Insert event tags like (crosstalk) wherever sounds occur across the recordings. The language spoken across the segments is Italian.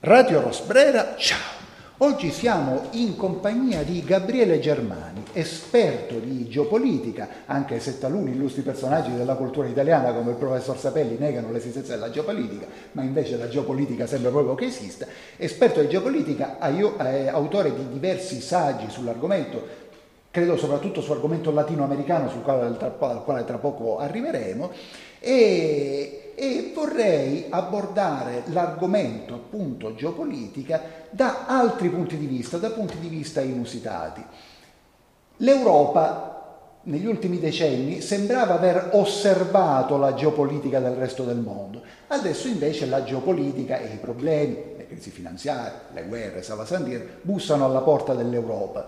Radio Rosbrera, ciao! Oggi siamo in compagnia di Gabriele Germani, esperto di geopolitica, anche se taluni illustri personaggi della cultura italiana come il professor Sapelli negano l'esistenza della geopolitica, ma invece la geopolitica sembra proprio che esista, esperto di geopolitica, autore di diversi saggi sull'argomento, credo soprattutto su argomento latinoamericano sul quale, al quale tra poco arriveremo, e e vorrei abbordare l'argomento appunto geopolitica da altri punti di vista, da punti di vista inusitati. L'Europa negli ultimi decenni sembrava aver osservato la geopolitica del resto del mondo, adesso invece la geopolitica e i problemi, le crisi finanziarie, le guerre, Savasandir, bussano alla porta dell'Europa.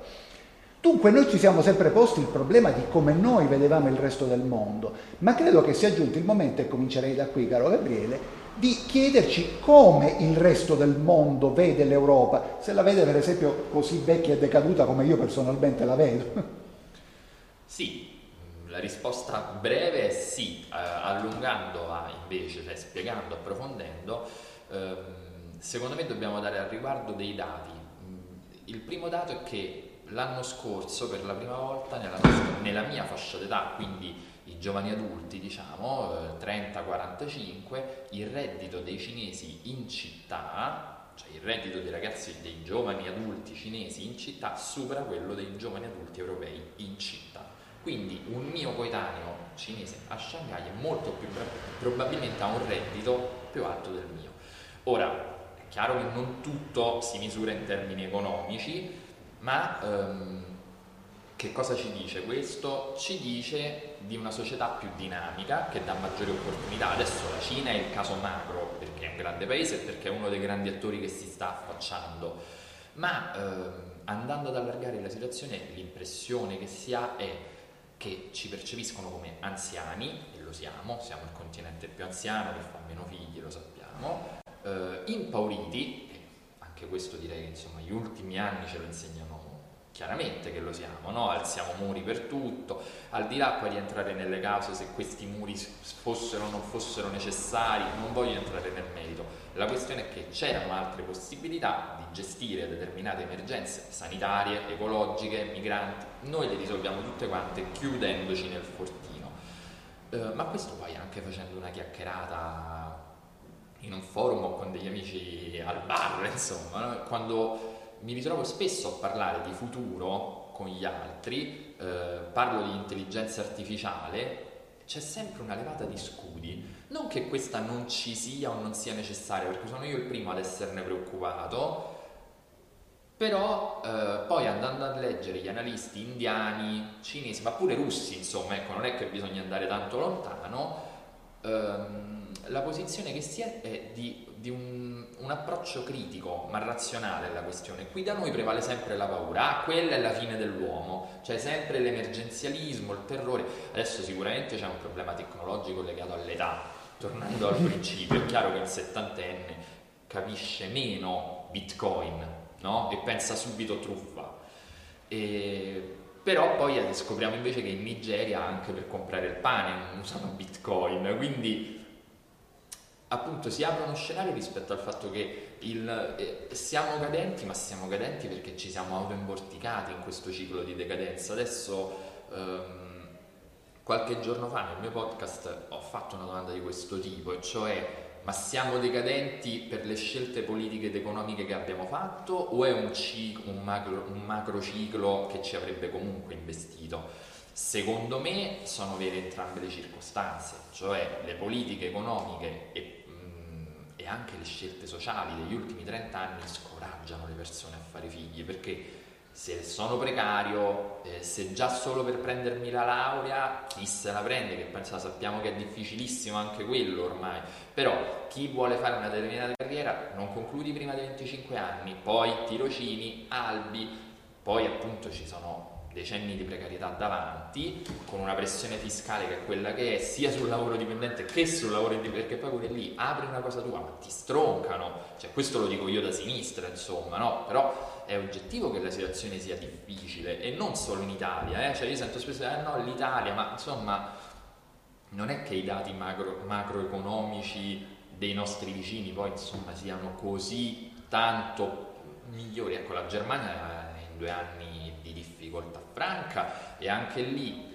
Dunque noi ci siamo sempre posti il problema di come noi vedevamo il resto del mondo, ma credo che sia giunto il momento, e comincerei da qui caro Gabriele, di chiederci come il resto del mondo vede l'Europa, se la vede per esempio così vecchia e decaduta come io personalmente la vedo. Sì, la risposta breve è sì, eh, allungando invece, cioè spiegando, approfondendo, ehm, secondo me dobbiamo dare al riguardo dei dati. Il primo dato è che l'anno scorso per la prima volta nella, nella mia fascia d'età, quindi i giovani adulti, diciamo, 30-45, eh, il reddito dei cinesi in città, cioè il reddito dei ragazzi, dei giovani adulti cinesi in città, supera quello dei giovani adulti europei in città. Quindi un mio coetaneo cinese a Shanghai è molto più probabilmente ha un reddito più alto del mio. Ora, è chiaro che non tutto si misura in termini economici, ma um, che cosa ci dice questo? Ci dice di una società più dinamica che dà maggiori opportunità. Adesso la Cina è il caso macro perché è un grande paese e perché è uno dei grandi attori che si sta affacciando, ma ehm, andando ad allargare la situazione l'impressione che si ha è che ci percepiscono come anziani, e lo siamo, siamo il continente più anziano che fa meno figli, lo sappiamo, eh, impauriti, anche questo direi che insomma gli ultimi anni ce lo insegnano chiaramente che lo siamo, no? alziamo muri per tutto, al di là poi di entrare nelle cause se questi muri fossero o non fossero necessari, non voglio entrare nel merito, la questione è che c'erano altre possibilità di gestire determinate emergenze sanitarie, ecologiche, migranti, noi le risolviamo tutte quante chiudendoci nel fortino, eh, ma questo poi anche facendo una chiacchierata in un forum o con degli amici al bar, insomma, no? quando mi ritrovo spesso a parlare di futuro con gli altri, eh, parlo di intelligenza artificiale, c'è sempre una levata di scudi. Non che questa non ci sia o non sia necessaria, perché sono io il primo ad esserne preoccupato, però eh, poi andando a leggere gli analisti indiani, cinesi, ma pure russi, insomma, ecco, non è che bisogna andare tanto lontano, ehm, la posizione che si è è di di un, un, approccio critico ma razionale alla questione. Qui da noi prevale sempre la paura, ah, quella è la fine dell'uomo, cioè sempre l'emergenzialismo, il terrore. Adesso sicuramente c'è un problema tecnologico legato all'età. Tornando al principio, è chiaro che il settantenne capisce meno Bitcoin no? e pensa subito truffa. E, però poi scopriamo invece che in Nigeria anche per comprare il pane usano Bitcoin, quindi appunto si apre uno scenario rispetto al fatto che il, eh, siamo cadenti, ma siamo cadenti perché ci siamo autoimborticati in questo ciclo di decadenza. Adesso, ehm, qualche giorno fa nel mio podcast ho fatto una domanda di questo tipo, e cioè ma siamo decadenti per le scelte politiche ed economiche che abbiamo fatto o è un, ciclo, un, macro, un macro ciclo che ci avrebbe comunque investito? Secondo me sono vere entrambe le circostanze, cioè le politiche economiche e e anche le scelte sociali degli ultimi 30 anni scoraggiano le persone a fare figli perché se sono precario, eh, se già solo per prendermi la laurea, chi se la prende, che pensa, sappiamo che è difficilissimo anche quello ormai, però chi vuole fare una determinata carriera non concludi prima dei 25 anni, poi tirocini, albi, poi appunto ci sono decenni di precarietà davanti, con una pressione fiscale che è quella che è, sia sul lavoro dipendente che sul lavoro indipendente, perché poi pure lì apri una cosa tua, ma ti stroncano, cioè questo lo dico io da sinistra, insomma, no? Però è oggettivo che la situazione sia difficile e non solo in Italia, eh? cioè io sento spesso, eh no, l'Italia, ma insomma, non è che i dati macro, macroeconomici dei nostri vicini poi insomma siano così tanto migliori. Ecco, la Germania in due anni di difficoltà franca e anche lì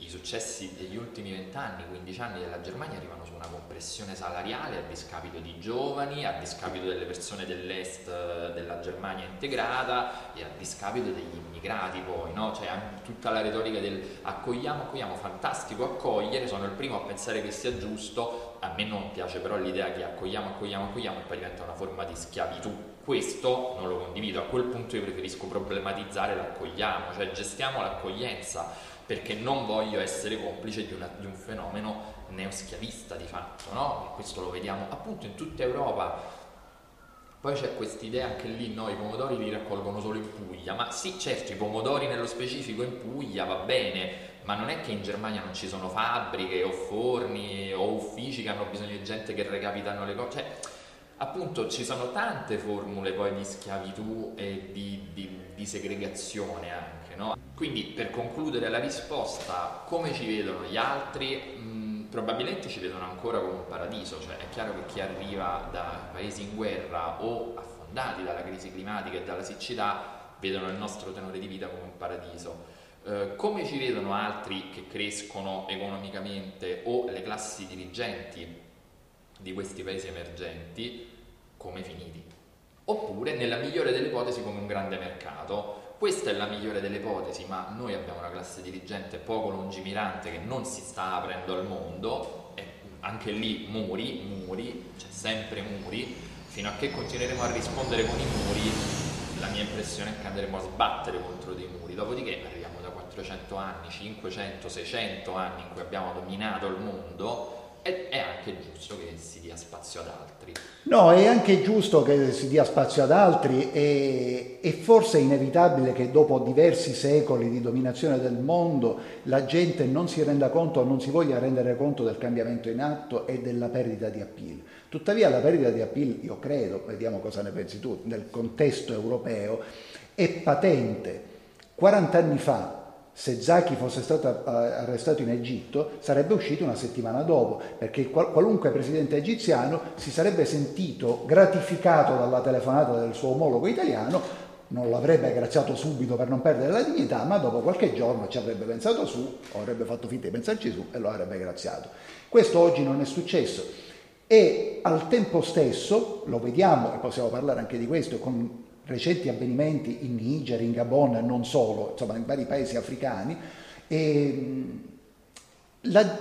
i successi degli ultimi 20 anni, 15 anni della Germania arrivano su una compressione salariale a discapito di giovani, a discapito delle persone dell'est eh, della Germania integrata e a discapito degli immigrati poi, no? Cioè tutta la retorica del accogliamo, accogliamo, fantastico accogliere, sono il primo a pensare che sia giusto, a me non piace però l'idea che accogliamo, accogliamo, accogliamo e poi diventa una forma di schiavitù. Questo non lo condivido, a quel punto io preferisco problematizzare l'accogliamo, cioè gestiamo l'accoglienza perché non voglio essere complice di, una, di un fenomeno neoschiavista di fatto, no? E questo lo vediamo appunto in tutta Europa. Poi c'è questa idea anche lì, no? I pomodori li raccolgono solo in Puglia, ma sì, certo, i pomodori nello specifico in Puglia va bene, ma non è che in Germania non ci sono fabbriche o forni o uffici che hanno bisogno di gente che recapitano le cose. Cioè, appunto ci sono tante formule poi di schiavitù e di, di, di segregazione anche, no? Quindi per concludere la risposta, come ci vedono gli altri? Mh, probabilmente ci vedono ancora come un paradiso, cioè è chiaro che chi arriva da paesi in guerra o affondati dalla crisi climatica e dalla siccità vedono il nostro tenore di vita come un paradiso. Eh, come ci vedono altri che crescono economicamente o le classi dirigenti di questi paesi emergenti come finiti, oppure nella migliore delle ipotesi come un grande mercato. Questa è la migliore delle ipotesi, ma noi abbiamo una classe dirigente poco lungimirante che non si sta aprendo al mondo, e anche lì muri, muri, c'è sempre muri, fino a che continueremo a rispondere con i muri, la mia impressione è che andremo a sbattere contro dei muri, dopodiché arriviamo da 400 anni, 500, 600 anni in cui abbiamo dominato il mondo, è, anche giusto che si dia spazio ad altri. No, è anche giusto che si dia spazio ad altri e, e forse è inevitabile che dopo diversi secoli di dominazione del mondo la gente non si renda conto o non si voglia rendere conto del cambiamento in atto e della perdita di appeal. Tuttavia la perdita di appeal, io credo, vediamo cosa ne pensi tu, nel contesto europeo, è patente. 40 anni fa se Zaki fosse stato arrestato in Egitto sarebbe uscito una settimana dopo, perché qualunque presidente egiziano si sarebbe sentito gratificato dalla telefonata del suo omologo italiano, non l'avrebbe graziato subito per non perdere la dignità, ma dopo qualche giorno ci avrebbe pensato su, avrebbe fatto finta di pensarci su e lo avrebbe graziato. Questo oggi non è successo. E al tempo stesso, lo vediamo, e possiamo parlare anche di questo, con recenti avvenimenti in Niger, in Gabon non solo, insomma in vari paesi africani, la,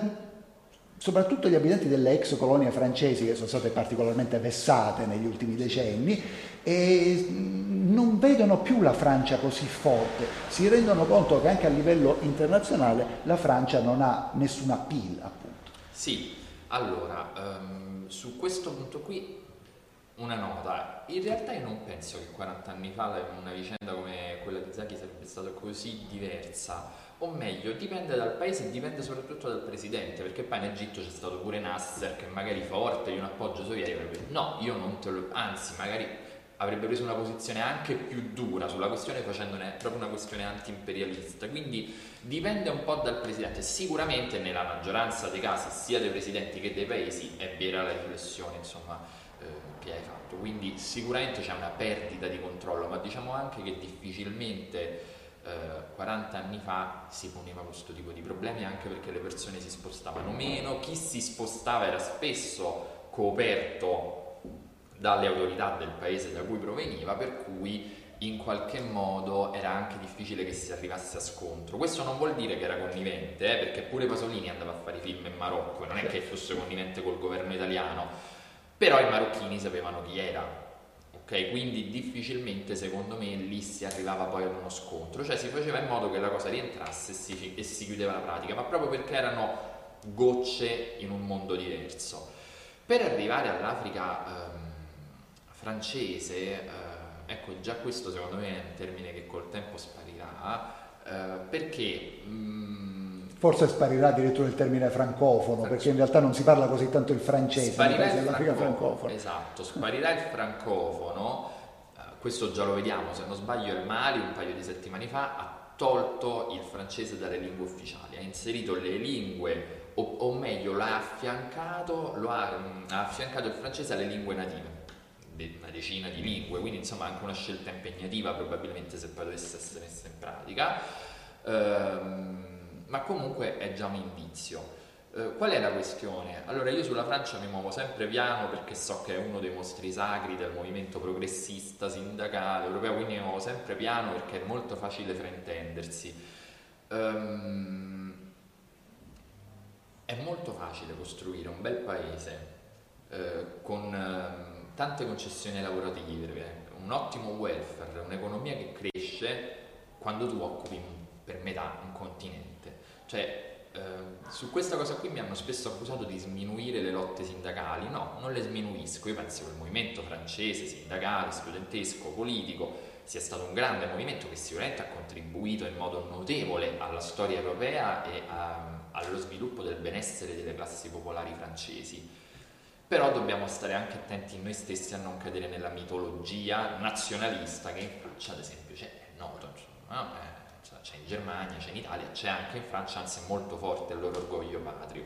soprattutto gli abitanti delle ex colonie francesi che sono state particolarmente vessate negli ultimi decenni non vedono più la Francia così forte, si rendono conto che anche a livello internazionale la Francia non ha nessuna appeal appunto. Sì, allora um, su questo punto qui una nota. In realtà io non penso che 40 anni fa una vicenda come quella di Zaki sarebbe stata così diversa. O meglio, dipende dal paese e dipende soprattutto dal presidente, perché poi in Egitto c'è stato pure Nasser che magari forte di un appoggio sovietico no, io non te lo... anzi magari avrebbe preso una posizione anche più dura sulla questione facendone proprio una questione anti-imperialista. Quindi dipende un po' dal presidente. Sicuramente nella maggioranza dei casi, sia dei presidenti che dei paesi, è vera la riflessione, insomma, che hai fatto, quindi sicuramente c'è una perdita di controllo, ma diciamo anche che difficilmente eh, 40 anni fa si poneva questo tipo di problemi anche perché le persone si spostavano meno, chi si spostava era spesso coperto dalle autorità del paese da cui proveniva, per cui in qualche modo era anche difficile che si arrivasse a scontro. Questo non vuol dire che era connivente, eh, perché pure Pasolini andava a fare film in Marocco, non è che fosse connivente col governo italiano, però i marocchini sapevano chi era, ok? Quindi difficilmente secondo me lì si arrivava poi ad uno scontro, cioè si faceva in modo che la cosa rientrasse e si, e si chiudeva la pratica, ma proprio perché erano gocce in un mondo diverso. Per arrivare all'Africa ehm, francese, eh, ecco già questo secondo me è un termine che col tempo sparirà, eh, perché... Mh, mm, Forse sparirà addirittura il termine francofono, perché in realtà non si parla così tanto il francese, sparirà il francofono, francofono. Esatto, sparirà il francofono, eh, questo già lo vediamo, se non sbaglio il Mali un paio di settimane fa ha tolto il francese dalle lingue ufficiali, ha inserito le lingue, o, o meglio l'ha affiancato, ha, mm, ha affiancato il francese alle lingue native una decina di lingue, quindi insomma anche una scelta impegnativa probabilmente se poi dovesse essere messa in pratica, ehm, ma comunque è già un indizio. Eh, qual è la questione? Allora io sulla Francia mi muovo sempre piano perché so che è uno dei mostri sacri del movimento progressista, sindacale, europeo, quindi mi muovo sempre piano perché è molto facile fraintendersi. Um, è molto facile costruire un bel paese eh, con eh, tante concessioni lavorative, un ottimo welfare, un'economia che cresce quando tu occupi per metà un continente. Cioè, eh, su questa cosa qui mi hanno spesso accusato di sminuire le lotte sindacali. No, non le sminuisco. Io penso che il movimento francese, sindacale, studentesco, politico, sia stato un grande movimento che sicuramente ha contribuito in modo notevole alla storia europea e a, allo sviluppo del benessere delle classi popolari francesi però dobbiamo stare anche attenti noi stessi a non cadere nella mitologia nazionalista che in Francia ad esempio c'è, è noto, no? C'è in Germania, c'è in Italia, c'è anche in Francia, anzi è molto forte il loro orgoglio patrio.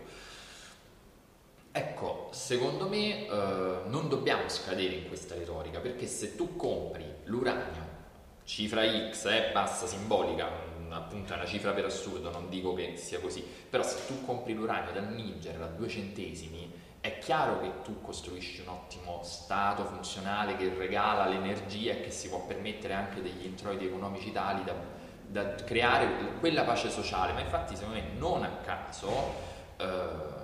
Ecco, secondo me eh, non dobbiamo scadere in questa retorica perché se tu compri l'uranio, cifra X, è eh, bassa, simbolica, appunto è una cifra per assurdo, non dico che sia così, però se tu compri l'uranio dal Niger a due centesimi, è chiaro che tu costruisci un ottimo stato funzionale che regala l'energia e che si può permettere anche degli introiti economici tali da, da creare quella pace sociale, ma infatti secondo me non a caso eh,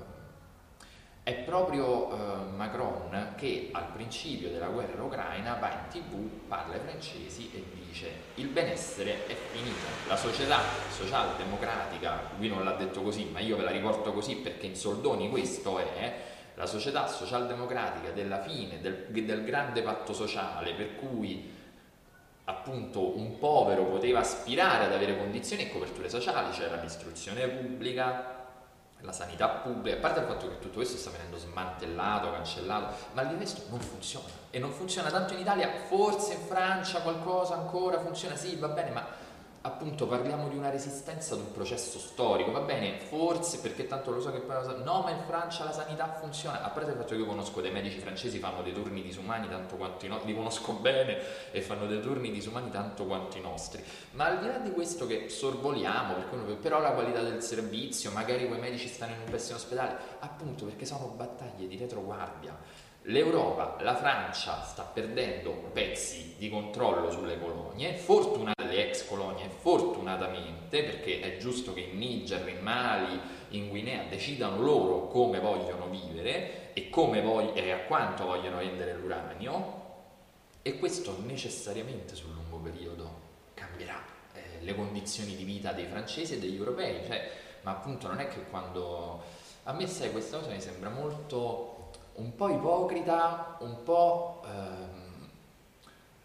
è proprio eh, Macron che al principio della guerra ucraina va in tv, parla ai francesi e dice il benessere è finito, la società socialdemocratica, lui non l'ha detto così, ma io ve la riporto così perché in soldoni questo è, la società socialdemocratica della fine del, del grande patto sociale per cui appunto un povero poteva aspirare ad avere condizioni e coperture sociali, c'era l'istruzione pubblica, la sanità pubblica, a parte il fatto che tutto questo sta venendo smantellato, cancellato, ma il resto non funziona. E non funziona tanto in Italia, forse in Francia qualcosa ancora funziona, sì va bene, ma appunto parliamo di una resistenza ad un processo storico, va bene, forse perché tanto lo so che poi no, ma in Francia la sanità funziona, a parte il fatto che io conosco dei medici francesi fanno dei turni disumani tanto quanto i nostri, li conosco (laughs) bene e fanno dei turni disumani tanto quanto i nostri, ma al di là di questo che sorvoliamo, perché, però la qualità del servizio, magari quei medici stanno in un pessimo ospedale, appunto perché sono battaglie di retroguardia. L'Europa, la Francia sta perdendo pezzi di controllo sulle colonie, fortunatamente le ex colonie fortunatamente, perché è giusto che in Niger, in Mali, in Guinea decidano loro come vogliono vivere e, vog- e a quanto vogliono vendere l'uranio e questo necessariamente sul lungo periodo cambierà eh, le condizioni di vita dei francesi e degli europei, cioè, ma appunto non è che quando... A me sai, questa cosa mi sembra molto un po' ipocrita, un po'... Ehm,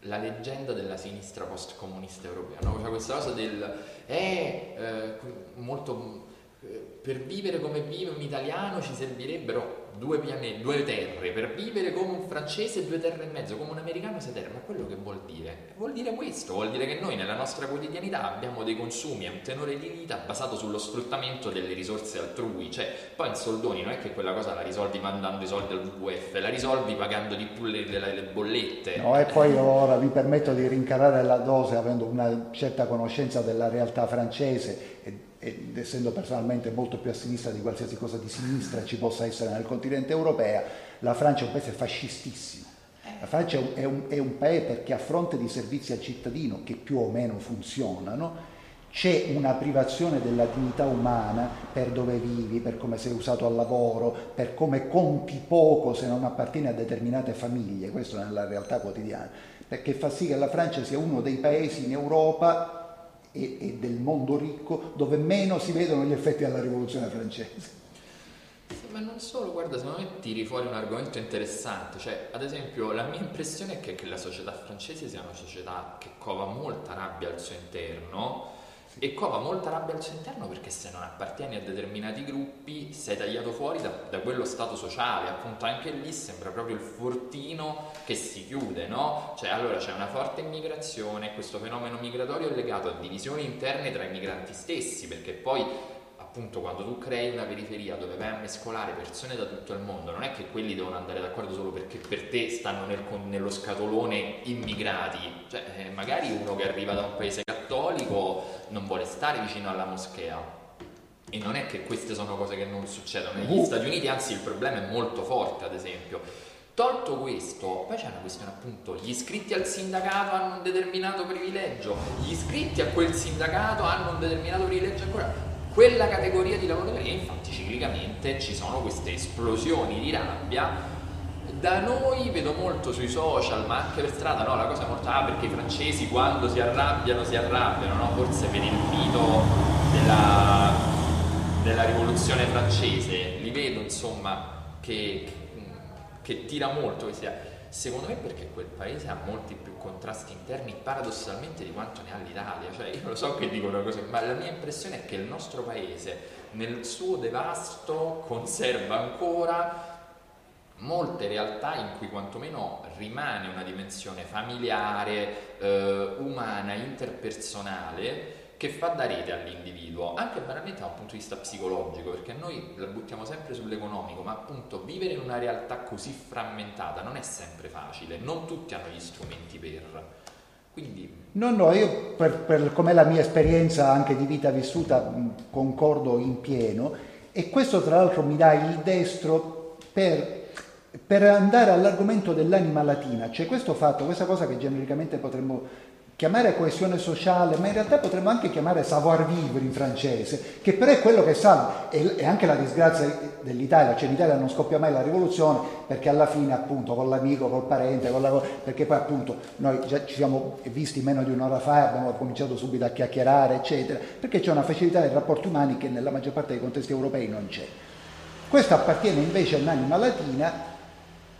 la leggenda della sinistra post-comunista europea, no? cioè questa cosa del è eh, molto eh, per vivere come vive un italiano ci servirebbero due pianeti, due terre, per vivere come un francese due terre e mezzo, come un americano sei terre, ma quello che vuol dire? Vuol dire questo, vuol dire che noi nella nostra quotidianità abbiamo dei consumi a un tenore di vita basato sullo sfruttamento delle risorse altrui, cioè poi in soldoni non è che quella cosa la risolvi mandando i soldi al WWF, la risolvi pagando di più le, le, le bollette. No, e poi ora vi permetto di rincarare la dose avendo una certa conoscenza della realtà francese ed essendo personalmente molto più a sinistra di qualsiasi cosa di sinistra ci possa essere nel continente europeo, la Francia è un paese fascistissimo. La Francia è un, è un paese perché a fronte di servizi al cittadino che più o meno funzionano, c'è una privazione della dignità umana per dove vivi, per come sei usato al lavoro, per come conti poco se non appartieni a determinate famiglie, questo nella realtà quotidiana, perché fa sì che la Francia sia uno dei paesi in Europa e, e del mondo ricco dove meno si vedono gli effetti della rivoluzione francese. Ma non solo, guarda, secondo me tiri fuori un argomento interessante, cioè ad esempio la mia impressione è che, che la società francese sia una società che cova molta rabbia al suo interno, e cova molta rabbia al suo interno perché se non appartieni a determinati gruppi sei tagliato fuori da, da, quello stato sociale, appunto anche lì sembra proprio il fortino che si chiude, no? Cioè allora c'è una forte immigrazione, questo fenomeno migratorio è legato a divisioni interne tra i migranti stessi, perché poi appunto quando tu crei una periferia dove vai a mescolare persone da tutto il mondo, non è che quelli devono andare d'accordo solo perché per te stanno nel, nello scatolone immigrati, cioè eh, magari uno che arriva da un paese cattolico non vuole stare vicino alla moschea. E non è che queste sono cose che non succedono. Negli uh. Stati Uniti, anzi, il problema è molto forte, ad esempio. Tolto questo, poi c'è una questione appunto, gli iscritti al sindacato hanno un determinato privilegio, gli iscritti a quel sindacato hanno un determinato privilegio ancora quella categoria di lavoratori e infatti ciclicamente ci sono queste esplosioni di rabbia da noi vedo molto sui social ma anche per strada no? la cosa è molto ah perché i francesi quando si arrabbiano si arrabbiano no? forse per il mito della, della rivoluzione francese li vedo insomma che, che tira molto che sia Secondo me perché quel paese ha molti più contrasti interni paradossalmente di quanto ne ha l'Italia, cioè io lo so che dicono cose, ma la mia impressione è che il nostro paese nel suo devasto conserva ancora molte realtà in cui quantomeno rimane una dimensione familiare, eh, umana, interpersonale che fa da rete all'individuo, anche banalmente da un punto di vista psicologico, perché noi la buttiamo sempre sull'economico, ma appunto vivere in una realtà così frammentata non è sempre facile, non tutti hanno gli strumenti per. Quindi... No, no, io per, per com'è la mia esperienza anche di vita vissuta concordo in pieno e questo tra l'altro mi dà il destro per, per andare all'argomento dell'anima latina, c'è questo fatto, questa cosa che genericamente potremmo chiamare coesione sociale, ma in realtà potremmo anche chiamare savoir-vivre in francese, che però è quello che salva, e anche la disgrazia dell'Italia, cioè in Italia non scoppia mai la rivoluzione perché alla fine appunto con l'amico, col parente, con la, perché poi appunto noi già ci siamo visti meno di un'ora fa, abbiamo cominciato subito a chiacchierare, eccetera, perché c'è una facilità dei rapporti umani che nella maggior parte dei contesti europei non c'è. Questo appartiene invece a un'anima latina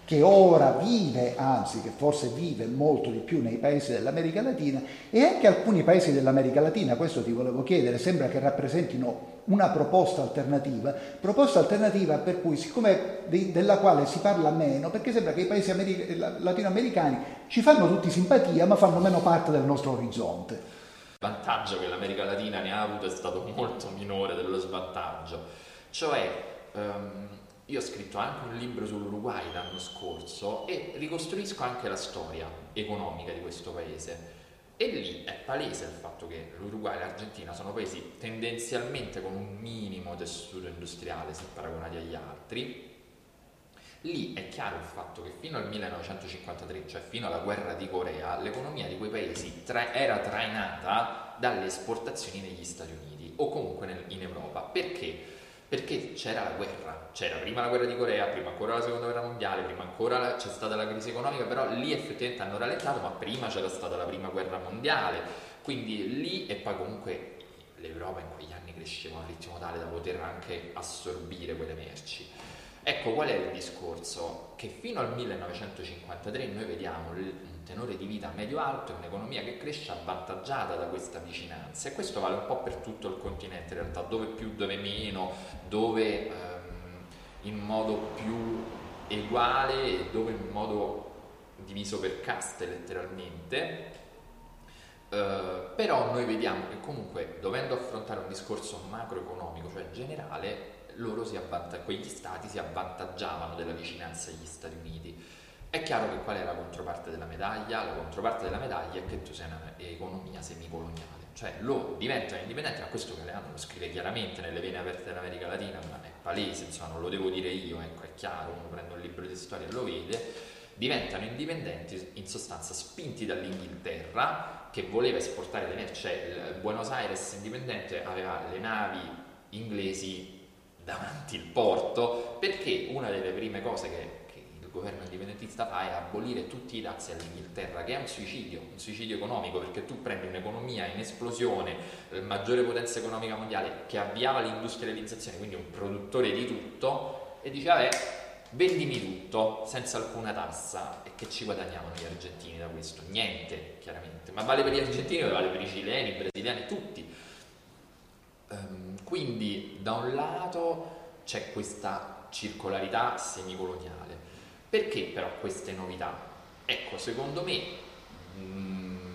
che ora vive, anzi che forse vive molto di più nei paesi dell'America Latina e anche alcuni paesi dell'America Latina, questo ti volevo chiedere, sembra che rappresentino una proposta alternativa, proposta alternativa per cui, siccome di, della quale si parla meno, perché sembra che i paesi america, latinoamericani ci fanno tutti simpatia ma fanno meno parte del nostro orizzonte. Il vantaggio che l'America Latina ne ha avuto è stato molto minore dello svantaggio, cioè... Um, io ho scritto anche un libro sull'Uruguay l'anno scorso e ricostruisco anche la storia economica di questo paese. E lì è palese il fatto che l'Uruguay e l'Argentina sono paesi tendenzialmente con un minimo tessuto industriale se paragonati agli altri. Lì è chiaro il fatto che fino al 1953, cioè fino alla guerra di Corea, l'economia di quei paesi tra- era trainata dalle esportazioni negli Stati Uniti o comunque nel- in Europa. Perché? perché c'era la guerra, c'era prima la guerra di Corea, prima ancora la seconda guerra mondiale, prima ancora la, c'è stata la crisi economica, però lì effettivamente hanno rallentato, ma prima c'era stata la prima guerra mondiale, quindi lì e poi comunque l'Europa in quegli anni cresceva a un ritmo tale da poter anche assorbire quelle merci. Ecco qual è il discorso? Che fino al 1953 noi vediamo un tenore di vita medio-alto e un'economia che cresce avvantaggiata da questa vicinanza e questo vale un po' per tutto il continente in realtà, dove più, dove meno, dove ehm, in modo più uguale e dove in modo diviso per caste letteralmente. Uh, però noi vediamo che comunque dovendo affrontare un discorso macroeconomico, cioè generale, loro si avvantag- quegli stati si avvantaggiavano della vicinanza agli Stati Uniti. È chiaro che qual è la controparte della medaglia? La controparte della medaglia è che tu sei un'economia semicoloniale, cioè loro diventano indipendenti, ma questo Galeano lo scrive chiaramente nelle vene aperte dell'America Latina, ma è palese, insomma non lo devo dire io, ecco è chiaro, uno prende un libro di storia e lo vede, diventano indipendenti, in sostanza spinti dall'Inghilterra che voleva esportare le merci, cioè Buenos Aires indipendente aveva le navi inglesi davanti il porto perché una delle prime cose che, governo indipendentista fa è abolire tutti i dazi all'Inghilterra, che è un suicidio, un suicidio economico perché tu prendi un'economia in esplosione, la maggiore potenza economica mondiale che avviava l'industrializzazione, quindi un produttore di tutto e dice vabbè vendimi tutto senza alcuna tassa e che ci guadagniamo gli argentini da questo? Niente, chiaramente, ma vale per gli argentini, vale per i cileni, i brasiliani, tutti Um, quindi da un lato c'è questa circolarità semicoloniale. Perché però queste novità? Ecco, secondo me mh, mm,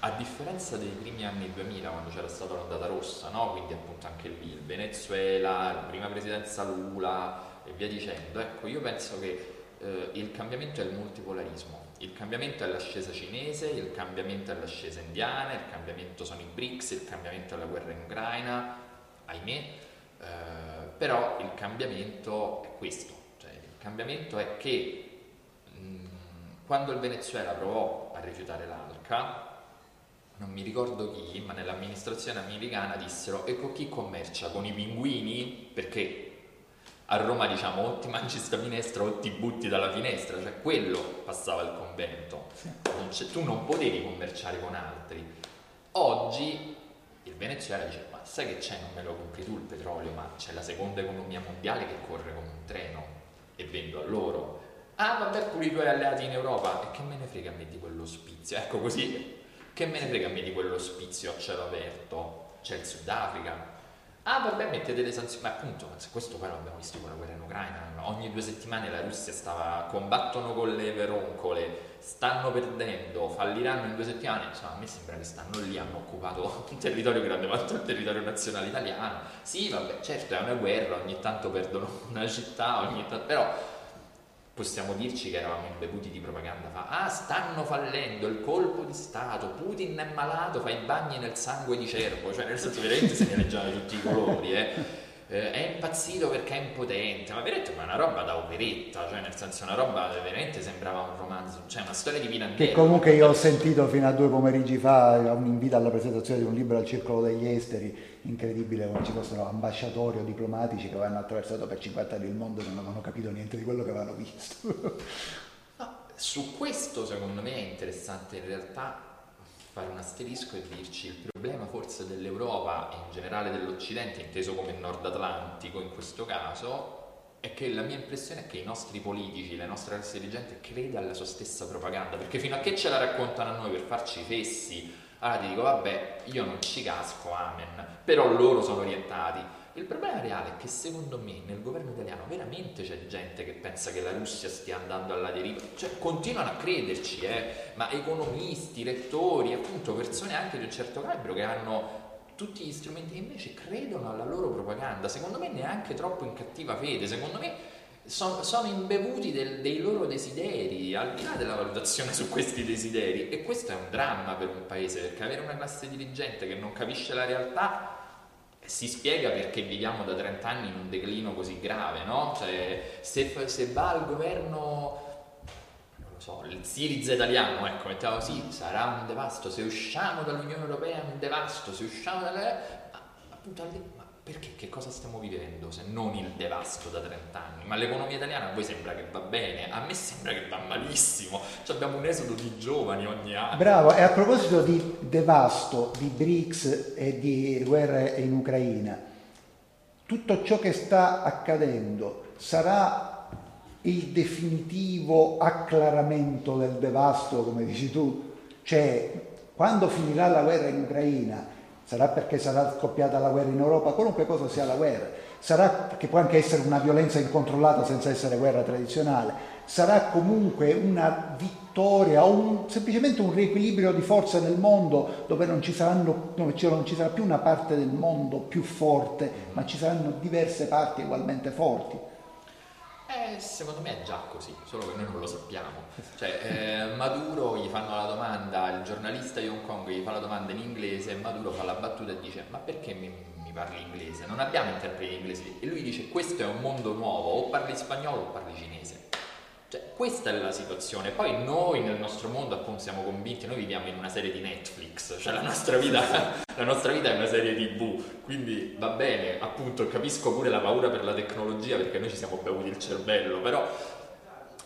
a differenza dei primi anni 2000 quando c'era stata l'ondata rossa, no? quindi appunto anche lì il Venezuela, la prima presidenza Lula e via dicendo, ecco io penso che eh, il cambiamento è il multipolarismo, il cambiamento è l'ascesa cinese, il cambiamento è l'ascesa indiana, il cambiamento sono i BRICS, il cambiamento è la guerra in Ucraina, ahimè, eh, però il cambiamento è questo, cambiamento è che mh, mm, quando il Venezuela provò a rifiutare l'ALCA, non mi ricordo chi, ma nell'amministrazione americana dissero e con chi commercia? Con i pinguini? Perché a Roma diciamo o ti mangi sta finestra o ti butti dalla finestra, cioè quello passava il convento, non tu non potevi commerciare con altri. Oggi il Venezuela dice ma sai che c'è, non me lo compri tu il petrolio, ma c'è la seconda economia mondiale che corre come un treno e vendo a loro. Ah vabbè pure i tuoi alleati in Europa e che me ne frega a me di quello spizio, ecco così che me ne frega a me di quello spizio a cielo aperto? C'è il Sudafrica. Ah, vabbè, mettete le sanzioni. Ma appunto, questo poi l'abbiamo visto con la guerra in Ucraina. Ogni due settimane la Russia stava. combattono con le veroncole, stanno perdendo, falliranno in due settimane. Insomma, a me sembra che stanno lì, hanno occupato (laughs) un territorio grande quanto il territorio nazionale italiano. Sì, vabbè, certo, è una guerra, ogni tanto perdono una città, ogni tanto. però possiamo dirci che eravamo imbevuti di propaganda, fa, ah stanno fallendo, il colpo di Stato, Putin è malato, fa i bagni nel sangue di cervo, cioè nel senso veramente se ne leggiano tutti i colori, eh. Eh, è impazzito perché è impotente, ma veramente ma è una roba da operetta, cioè nel senso una roba veramente sembrava un romanzo, cioè una storia di Pirandello. Che comunque io ho sentito fino a due pomeriggi fa un invito alla presentazione di un libro al Circolo degli Esteri, incredibile come ci fossero ambasciatori o diplomatici che avevano attraversato per 50 anni il mondo e non avevano capito niente di quello che avevano visto. no, (laughs) su questo secondo me è interessante in realtà fare un asterisco e dirci il problema forse dell'Europa e in generale dell'Occidente, inteso come Nord Atlantico in questo caso, è che la mia impressione è che i nostri politici, la nostra classe dirigente crede alla sua stessa propaganda, perché fino a che ce la raccontano a noi per farci fessi, allora ti dico vabbè, io non ci casco, amen, però loro sono orientati. Il problema reale è che secondo me nel governo italiano veramente c'è gente che pensa che la Russia stia andando alla deriva, cioè continuano a crederci, eh? ma economisti, lettori, appunto persone anche di un certo calibro che hanno tutti gli strumenti che invece credono alla loro propaganda, secondo me neanche troppo in cattiva fede, secondo me sono, sono imbevuti del, dei loro desideri, al di là della valutazione su questi desideri. E questo è un dramma per un paese, perché avere una classe dirigente che non capisce la realtà si spiega perché viviamo da 30 anni in un declino così grave, no? Cioè, se, se va al governo non lo so, il Siriza italiano, ecco, mettiamo così, sarà un devasto, se usciamo dall'Unione Europea è un devasto, se usciamo dalle... appunto, perché che cosa stiamo vivendo se non il devasto da 30 anni? Ma l'economia italiana a voi sembra che va bene, a me sembra che va malissimo, cioè abbiamo un esodo di giovani ogni anno. Bravo, e a proposito di devasto, di BRICS e di guerre in Ucraina, tutto ciò che sta accadendo sarà il definitivo acclaramento del devasto, come dici tu? Cioè, quando finirà la guerra in Ucraina, sarà perché sarà scoppiata la guerra in Europa, qualunque cosa sia la guerra, sarà che può anche essere una violenza incontrollata senza essere guerra tradizionale, sarà comunque una vittoria o un, semplicemente un riequilibrio di forze nel mondo dove non ci, saranno, non ci sarà più una parte del mondo più forte, ma ci saranno diverse parti ugualmente forti. Eh, secondo me è già così, solo che noi non lo sappiamo. Cioè, eh, Maduro gli fanno la domanda, il giornalista di Hong Kong gli fa la domanda in inglese Maduro fa la battuta e dice ma perché mi, mi parli inglese? Non abbiamo interpreti inglesi. E lui dice questo è un mondo nuovo, o parli spagnolo o parli cinese. Cioè, questa è la situazione. Poi noi nel nostro mondo appunto siamo convinti, noi viviamo in una serie di Netflix, cioè la nostra vita, (laughs) la nostra vita è una serie tv, quindi va bene, appunto capisco pure la paura per la tecnologia perché noi ci siamo bevuti il cervello, però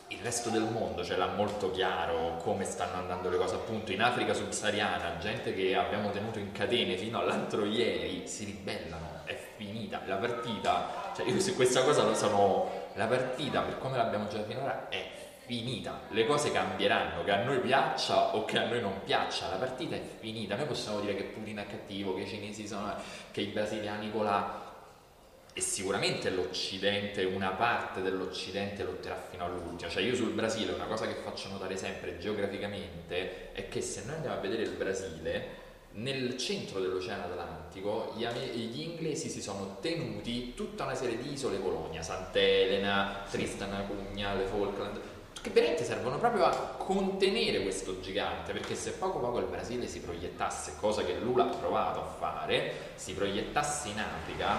il resto del mondo ce l'ha molto chiaro come stanno andando le cose, appunto in Africa subsahariana, gente che abbiamo tenuto in catene fino all'altro ieri si ribellano, è finita la partita, cioè io su questa cosa lo sono la partita per come l'abbiamo giocata finora è finita, le cose cambieranno, che a noi piaccia o che a noi non piaccia, la partita è finita, noi possiamo dire che Putin è cattivo, che i cinesi sono, che i brasiliani con la... e sicuramente l'Occidente, una parte dell'Occidente lotterà fino all'ultimo. Cioè io sul Brasile una cosa che faccio notare sempre geograficamente è che se noi andiamo a vedere il Brasile, nel centro dell'Oceano Atlantico gli, inglesi si sono tenuti tutta una serie di isole colonia, Sant'Elena, Tristan Acugna, le Falkland, che veramente servono proprio a contenere questo gigante, perché se poco poco il Brasile si proiettasse, cosa che Lula ha provato a fare, si proiettasse in Africa,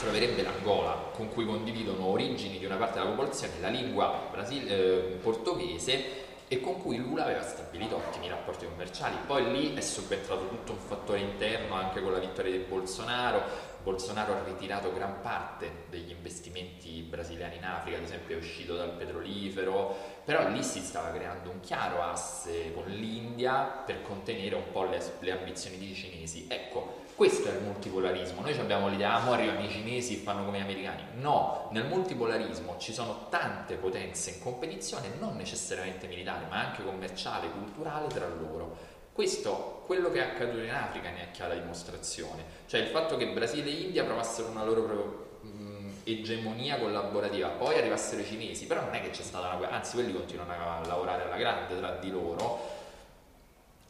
troverebbe l'Angola, con cui condividono origini di una parte della popolazione, la lingua brasil- eh, portoghese e con cui Lula aveva stabilito ottimi rapporti commerciali. Poi lì è subentrato tutto un fattore interno anche con la vittoria di Bolsonaro. Bolsonaro ha ritirato gran parte degli investimenti brasiliani in Africa, ad esempio è uscito dal petrolifero, però lì si stava creando un chiaro asse con l'India per contenere un po' le, le ambizioni dei cinesi. Ecco, questo è il multipolarismo. Noi abbiamo l'idea, ah, arrivano i cinesi e fanno come gli americani. No, nel multipolarismo ci sono tante potenze in competizione, non necessariamente militare, ma anche commerciale, culturale tra loro. Questo, quello che è accaduto in Africa ne è chiara dimostrazione. Cioè il fatto che Brasile e India provassero una loro mh, egemonia collaborativa, poi arrivassero i cinesi, però non è che c'è stata una guerra, anzi quelli continuano a lavorare alla grande tra di loro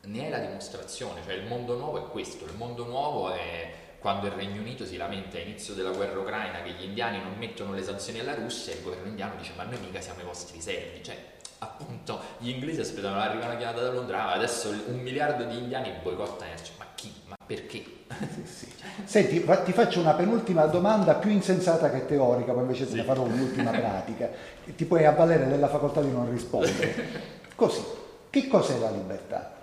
ne è la dimostrazione, cioè il mondo nuovo è questo, il mondo nuovo è quando il Regno Unito si lamenta all'inizio della guerra ucraina che gli indiani non mettono le sanzioni alla Russia e il governo indiano dice ma noi mica siamo i vostri servi, cioè appunto gli inglesi aspettano arriva una chiamata da Londra, adesso un miliardo di indiani boicottano, ma chi? Ma perché? Sì, sì. (laughs) Senti, ti faccio una penultima domanda più insensata che teorica, poi invece te ne farò un'ultima pratica. Ti puoi avvalere della facoltà di non rispondere. (laughs) Così, che cos'è la libertà?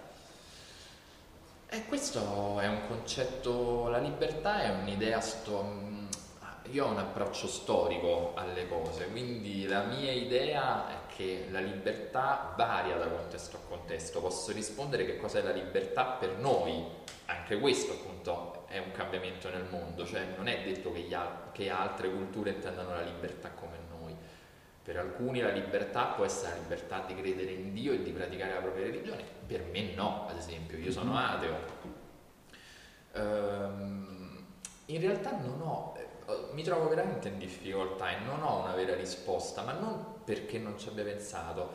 Eh, questo è un concetto, la libertà è un'idea, mm, io ho un approccio storico alle cose, quindi la mia idea è che la libertà varia da contesto a contesto, posso rispondere che cos'è la libertà per noi, anche questo appunto è un cambiamento nel mondo, cioè non è detto che, al- che altre culture intendano la libertà come noi, per alcuni la libertà può essere la libertà di credere in Dio e di praticare la propria religione, per me no, ad esempio, io sono ateo. Um, in realtà non ho, eh, mi trovo veramente in difficoltà e non ho una vera risposta, ma non perché non ci abbia pensato,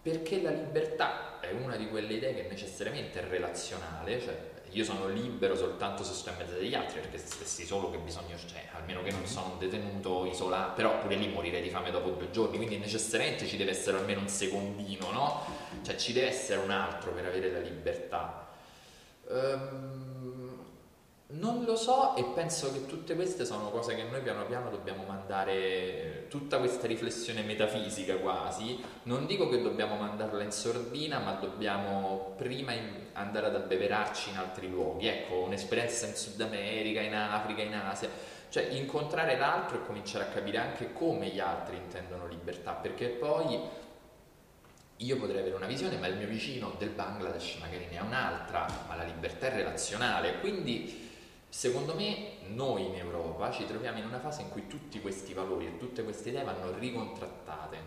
perché la libertà è una di quelle idee che necessariamente è relazionale, cioè io sono libero soltanto se sto in mezzo agli altri, perché se stessi solo che bisogno c'è, almeno che non mm-hmm. sono un detenuto isolato, però pure lì morirei di fame dopo due giorni, quindi necessariamente ci deve essere almeno un secondino, no? Cioè ci deve essere un altro per avere la libertà. Um, non lo so e penso che tutte queste sono cose che noi piano piano dobbiamo mandare, tutta questa riflessione metafisica quasi, non dico che dobbiamo mandarla in sordina, ma dobbiamo prima andare ad abbeverarci in altri luoghi, ecco, un'esperienza in Sud America, in Africa, in Asia, cioè incontrare l'altro e cominciare a capire anche come gli altri intendono libertà, perché poi io potrei avere una visione, ma il mio vicino del Bangladesh magari ne ha un'altra, ma la libertà è relazionale, quindi Secondo me noi in Europa ci troviamo in una fase in cui tutti questi valori e tutte queste idee vanno ricontrattate,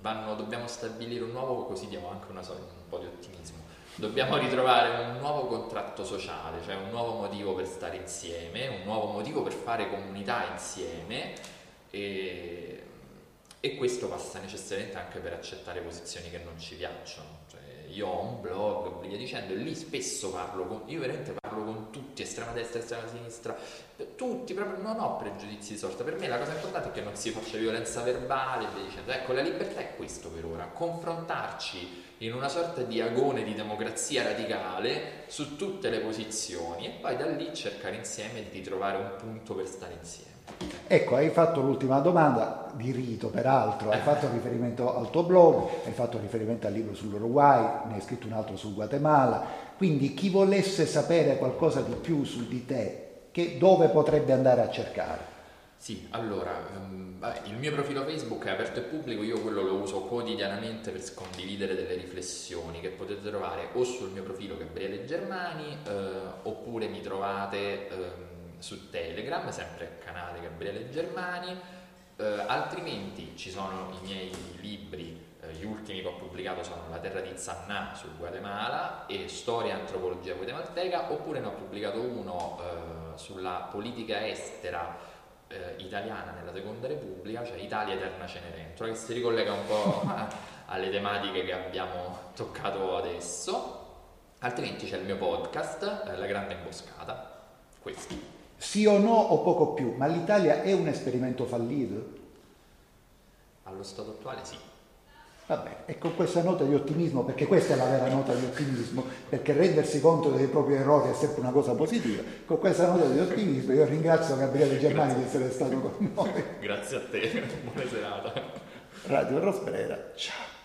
vanno, dobbiamo stabilire un nuovo, così diamo anche una, un po' di ottimismo, dobbiamo ritrovare un nuovo contratto sociale, cioè un nuovo motivo per stare insieme, un nuovo motivo per fare comunità insieme e, e questo passa necessariamente anche per accettare posizioni che non ci piacciono io ho un blog, via dicendo, e lì spesso parlo con, io veramente parlo con tutti, estrema destra, estrema sinistra, tutti, proprio non ho pregiudizi di sorta. Per me la cosa importante è che non si faccia violenza verbale, via dicendo. Ecco, la libertà è questo per ora, confrontarci in una sorta di agone di democrazia radicale su tutte le posizioni e poi da lì cercare insieme di trovare un punto per stare insieme. Ecco, hai fatto l'ultima domanda, di rito peraltro, hai fatto riferimento al tuo blog, hai fatto riferimento al libro sull'Uruguay, ne hai scritto un altro sul Guatemala, quindi chi volesse sapere qualcosa di più su di te, che, dove potrebbe andare a cercare? Sì, allora, vabbè, il mio profilo Facebook è aperto e pubblico, io quello lo uso quotidianamente per condividere delle riflessioni che potete trovare o sul mio profilo Gabriele Germani eh, oppure mi trovate... Eh, su Telegram, sempre canale Gabriele Germani, eh, altrimenti ci sono i miei libri, eh, gli ultimi che ho pubblicato sono La terra di Zanna sul Guatemala e Storia e antropologia guatemalteca, oppure ne ho pubblicato uno eh, sulla politica estera eh, italiana nella Seconda Repubblica, cioè Italia Eterna Cenerentola, che si ricollega un po' (laughs) alle tematiche che abbiamo toccato adesso. Altrimenti c'è il mio podcast, eh, La Grande Imboscata, questo. Sì o no o poco più, ma l'Italia è un esperimento fallito? Allo stato attuale sì. Vabbè, e con questa nota di ottimismo, perché questa è la vera nota di ottimismo, perché rendersi conto dei propri errori è sempre una cosa positiva, con questa nota di ottimismo io ringrazio Gabriele Germani di essere stato con noi. (laughs) Grazie a te, buona serata. Radio Rosbrera, ciao.